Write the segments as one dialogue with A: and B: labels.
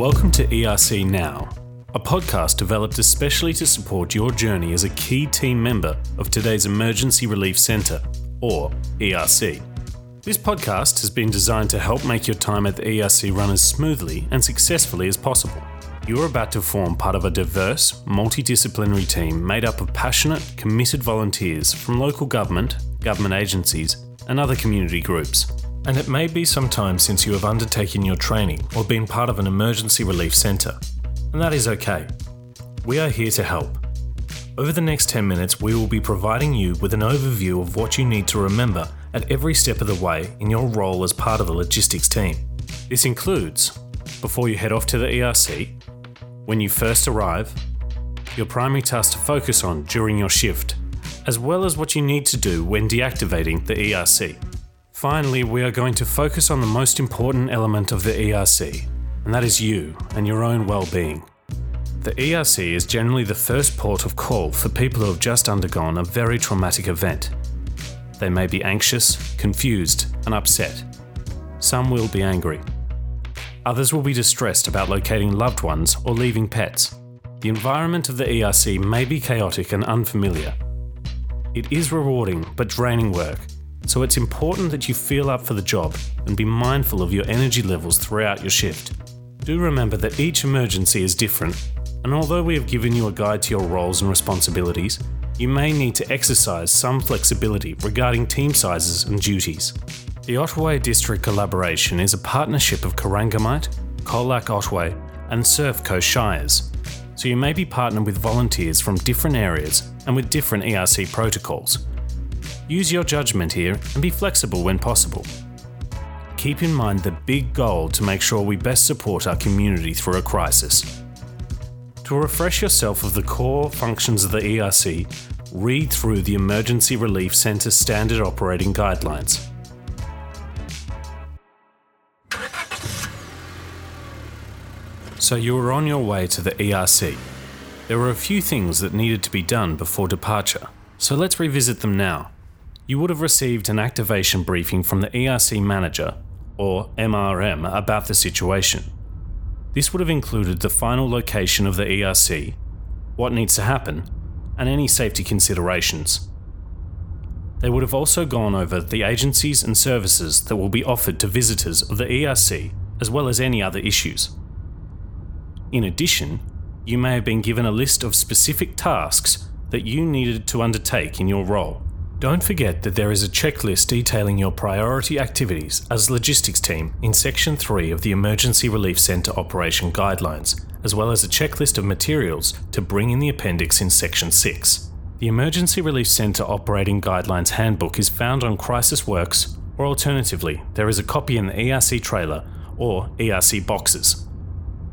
A: Welcome to ERC Now, a podcast developed especially to support your journey as a key team member of today's Emergency Relief Centre, or ERC. This podcast has been designed to help make your time at the ERC run as smoothly and successfully as possible. You are about to form part of a diverse, multidisciplinary team made up of passionate, committed volunteers from local government, government agencies, and other community groups. And it may be some time since you have undertaken your training or been part of an emergency relief centre. And that is okay. We are here to help. Over the next 10 minutes, we will be providing you with an overview of what you need to remember at every step of the way in your role as part of the logistics team. This includes before you head off to the ERC, when you first arrive, your primary task to focus on during your shift, as well as what you need to do when deactivating the ERC. Finally, we are going to focus on the most important element of the ERC, and that is you and your own well-being. The ERC is generally the first port of call for people who have just undergone a very traumatic event. They may be anxious, confused, and upset. Some will be angry. Others will be distressed about locating loved ones or leaving pets. The environment of the ERC may be chaotic and unfamiliar. It is rewarding but draining work, so it's important that you feel up for the job and be mindful of your energy levels throughout your shift. Do remember that each emergency is different, and although we have given you a guide to your roles and responsibilities, you may need to exercise some flexibility regarding team sizes and duties. The Otway District Collaboration is a partnership of Corangamite, Colac Otway, and Surf Coast Shires, so you may be partnered with volunteers from different areas and with different ERC protocols. Use your judgment here and be flexible when possible. Keep in mind the big goal to make sure we best support our community through a crisis. To refresh yourself of the core functions of the ERC, read through the Emergency Relief Centre Standard Operating Guidelines. So you were on your way to the ERC. There were a few things that needed to be done before departure, so let's revisit them now you would have received an activation briefing from the ERC manager, or MRM, about the situation. This would have included the final location of the ERC, what needs to happen, and any safety considerations. They would have also gone over the agencies and services that will be offered to visitors of the ERC, as well as any other issues. In addition, you may have been given a list of specific tasks that you needed to undertake in your role. Don't forget that there is a checklist detailing your priority activities as logistics team in Section 3 of the Emergency Relief Centre Operation Guidelines, as well as a checklist of materials to bring in the appendix in Section 6. The Emergency Relief Centre Operating Guidelines Handbook is found on Crisisworks, or alternatively, there is a copy in the ERC trailer or ERC boxes.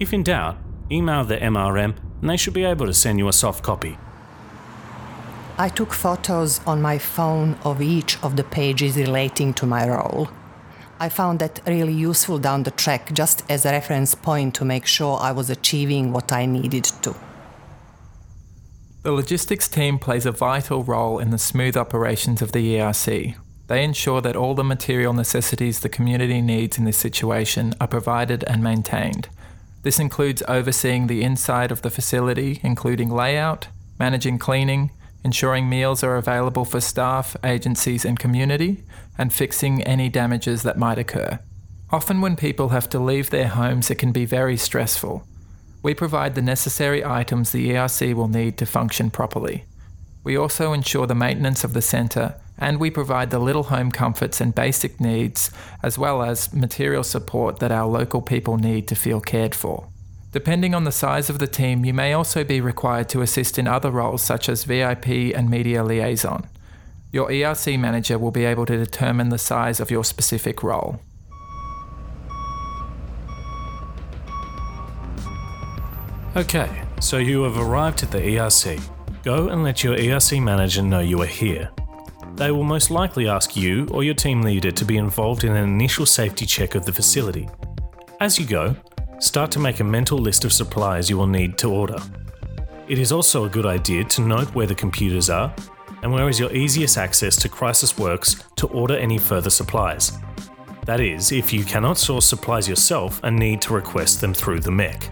A: If in doubt, email the MRM and they should be able to send you a soft copy.
B: I took photos on my phone of each of the pages relating to my role. I found that really useful down the track just as a reference point to make sure I was achieving what I needed to.
C: The logistics team plays a vital role in the smooth operations of the ERC. They ensure that all the material necessities the community needs in this situation are provided and maintained. This includes overseeing the inside of the facility, including layout, managing cleaning, ensuring meals are available for staff, agencies, and community, and fixing any damages that might occur. Often, when people have to leave their homes, it can be very stressful. We provide the necessary items the ERC will need to function properly. We also ensure the maintenance of the centre and we provide the little home comforts and basic needs, as well as material support that our local people need to feel cared for. Depending on the size of the team, you may also be required to assist in other roles such as VIP and media liaison. Your ERC manager will be able to determine the size of your specific role.
A: Okay, so you have arrived at the ERC. Go and let your ERC manager know you are here. They will most likely ask you or your team leader to be involved in an initial safety check of the facility. As you go, start to make a mental list of supplies you will need to order. It is also a good idea to note where the computers are and where is your easiest access to Crisisworks to order any further supplies. That is, if you cannot source supplies yourself and need to request them through the MECC.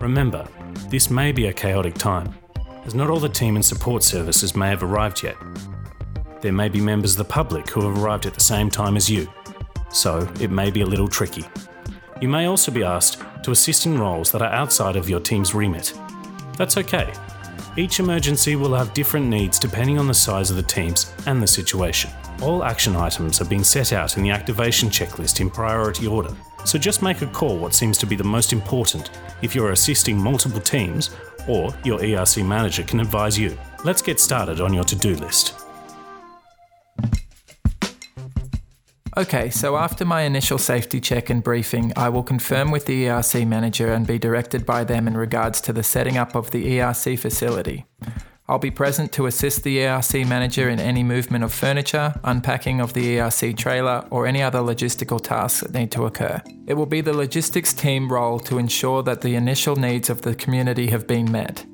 A: Remember, this may be a chaotic time, as not all the team and support services may have arrived yet. There may be members of the public who have arrived at the same time as you, so it may be a little tricky. You may also be asked to assist in roles that are outside of your team's remit. That's okay. Each emergency will have different needs depending on the size of the teams and the situation. All action items are being set out in the activation checklist in priority order, so just make a call what seems to be the most important if you're assisting multiple teams or your ERC manager can advise you. Let's get started on your to do list.
C: Okay, so after my initial safety check and briefing, I will confirm with the ERC manager and be directed by them in regards to the setting up of the ERC facility. I'll be present to assist the ERC manager in any movement of furniture, unpacking of the ERC trailer, or any other logistical tasks that need to occur. It will be the logistics team role to ensure that the initial needs of the community have been met.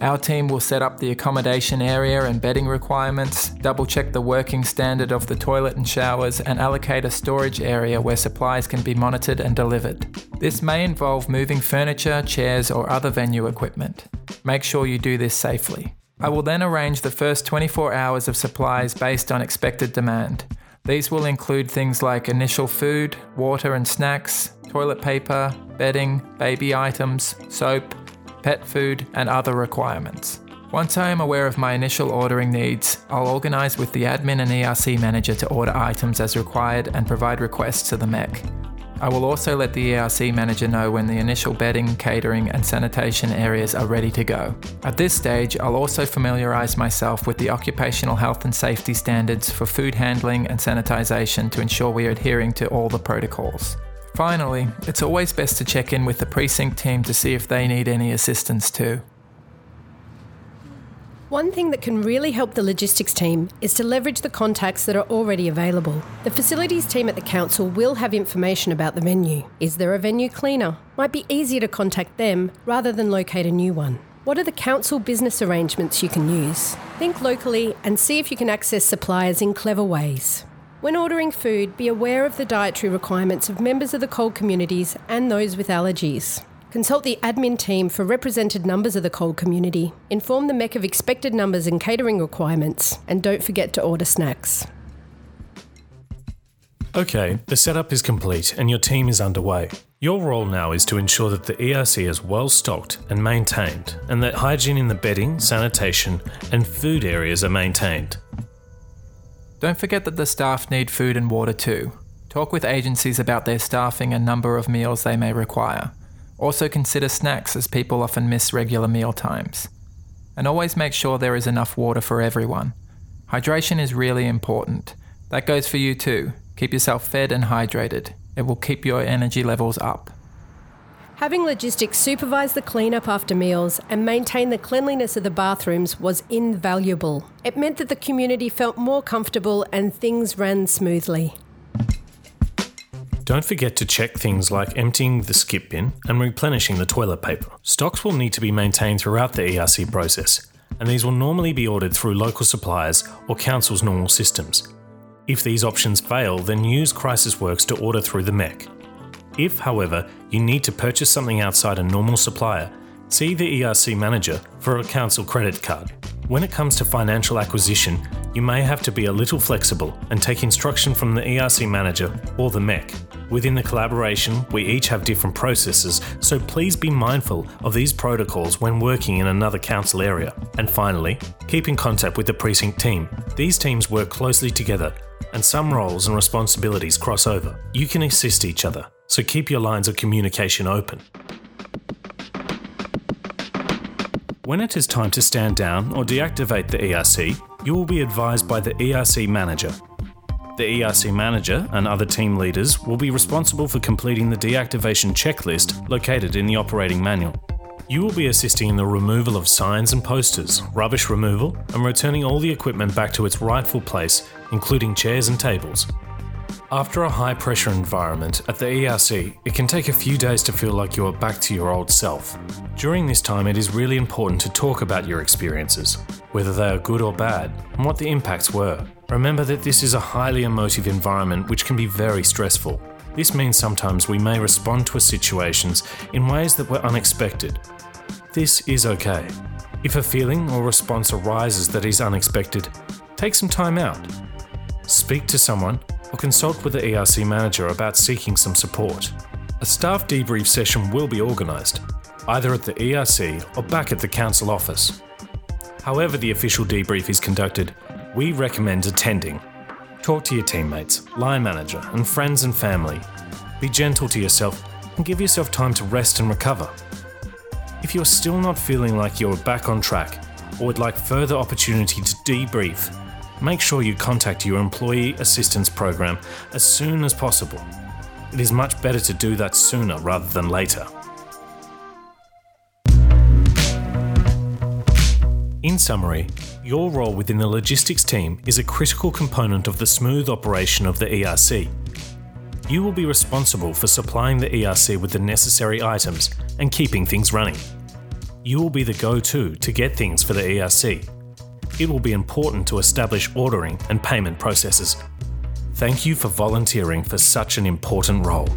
C: Our team will set up the accommodation area and bedding requirements, double check the working standard of the toilet and showers, and allocate a storage area where supplies can be monitored and delivered. This may involve moving furniture, chairs, or other venue equipment. Make sure you do this safely. I will then arrange the first 24 hours of supplies based on expected demand. These will include things like initial food, water and snacks, toilet paper, bedding, baby items, soap, pet food, and other requirements. Once I am aware of my initial ordering needs, I'll organise with the admin and ERC manager to order items as required and provide requests to the MECC. I will also let the ERC manager know when the initial bedding, catering, and sanitation areas are ready to go. At this stage, I'll also familiarise myself with the occupational health and safety standards for food handling and sanitisation to ensure we are adhering to all the protocols. Finally, it's always best to check in with the precinct team to see if they need any assistance too.
D: One thing that can really help the logistics team is to leverage the contacts that are already available. The facilities team at the council will have information about the venue. Is there a venue cleaner? Might be easier to contact them rather than locate a new one. What are the council business arrangements you can use? Think locally and see if you can access suppliers in clever ways. When ordering food, be aware of the dietary requirements of members of the CALD communities and those with allergies. Consult the admin team for represented numbers of the CALD community. Inform the MECC of expected numbers and catering requirements, and don't forget to order snacks.
A: Okay, the setup is complete and your team is underway. Your role now is to ensure that the ERC is well stocked and maintained, and that hygiene in the bedding, sanitation, and food areas are maintained.
C: Don't forget that the staff need food and water too. Talk with agencies about their staffing and number of meals they may require. Also consider snacks as people often miss regular meal times. And always make sure there is enough water for everyone. Hydration is really important. That goes for you too. Keep yourself fed and hydrated. It will keep your energy levels up.
D: Having logistics supervise the cleanup after meals and maintain the cleanliness of the bathrooms was invaluable. It meant that the community felt more comfortable and things ran smoothly.
A: Don't forget to check things like emptying the skip bin and replenishing the toilet paper. Stocks will need to be maintained throughout the ERC process, and these will normally be ordered through local suppliers or council's normal systems. If these options fail, then use Crisisworks to order through the MECC. If, however, you need to purchase something outside a normal supplier, see the ERC manager for a council credit card. When it comes to financial acquisition, you may have to be a little flexible and take instruction from the ERC manager or the MECC. Within the collaboration, we each have different processes, so please be mindful of these protocols when working in another council area. And finally, keep in contact with the precinct team. These teams work closely together, and some roles and responsibilities cross over. You can assist each other so keep your lines of communication open. When it is time to stand down or deactivate the ERC, you will be advised by the ERC manager. The ERC manager and other team leaders will be responsible for completing the deactivation checklist located in the operating manual. You will be assisting in the removal of signs and posters, rubbish removal, and returning all the equipment back to its rightful place, including chairs and tables. After a high pressure environment at the ERC, it can take a few days to feel like you are back to your old self. During this time, it is really important to talk about your experiences, whether they are good or bad, and what the impacts were. Remember that this is a highly emotive environment which can be very stressful. This means sometimes we may respond to situations in ways that were unexpected. This is okay. If a feeling or response arises that is unexpected, take some time out. Speak to someone or consult with the ERC manager about seeking some support. A staff debrief session will be organised, either at the ERC or back at the council office. However, the official debrief is conducted, we recommend attending. Talk to your teammates, line manager, and friends and family. Be gentle to yourself and give yourself time to rest and recover. If you're still not feeling like you're back on track or would like further opportunity to debrief, make sure you contact your employee assistance program as soon as possible. It is much better to do that sooner rather than later. In summary, your role within the logistics team is a critical component of the smooth operation of the ERC. You will be responsible for supplying the ERC with the necessary items and keeping things running. You will be the go to to get things for the ERC. It will be important to establish ordering and payment processes. Thank you for volunteering for such an important role.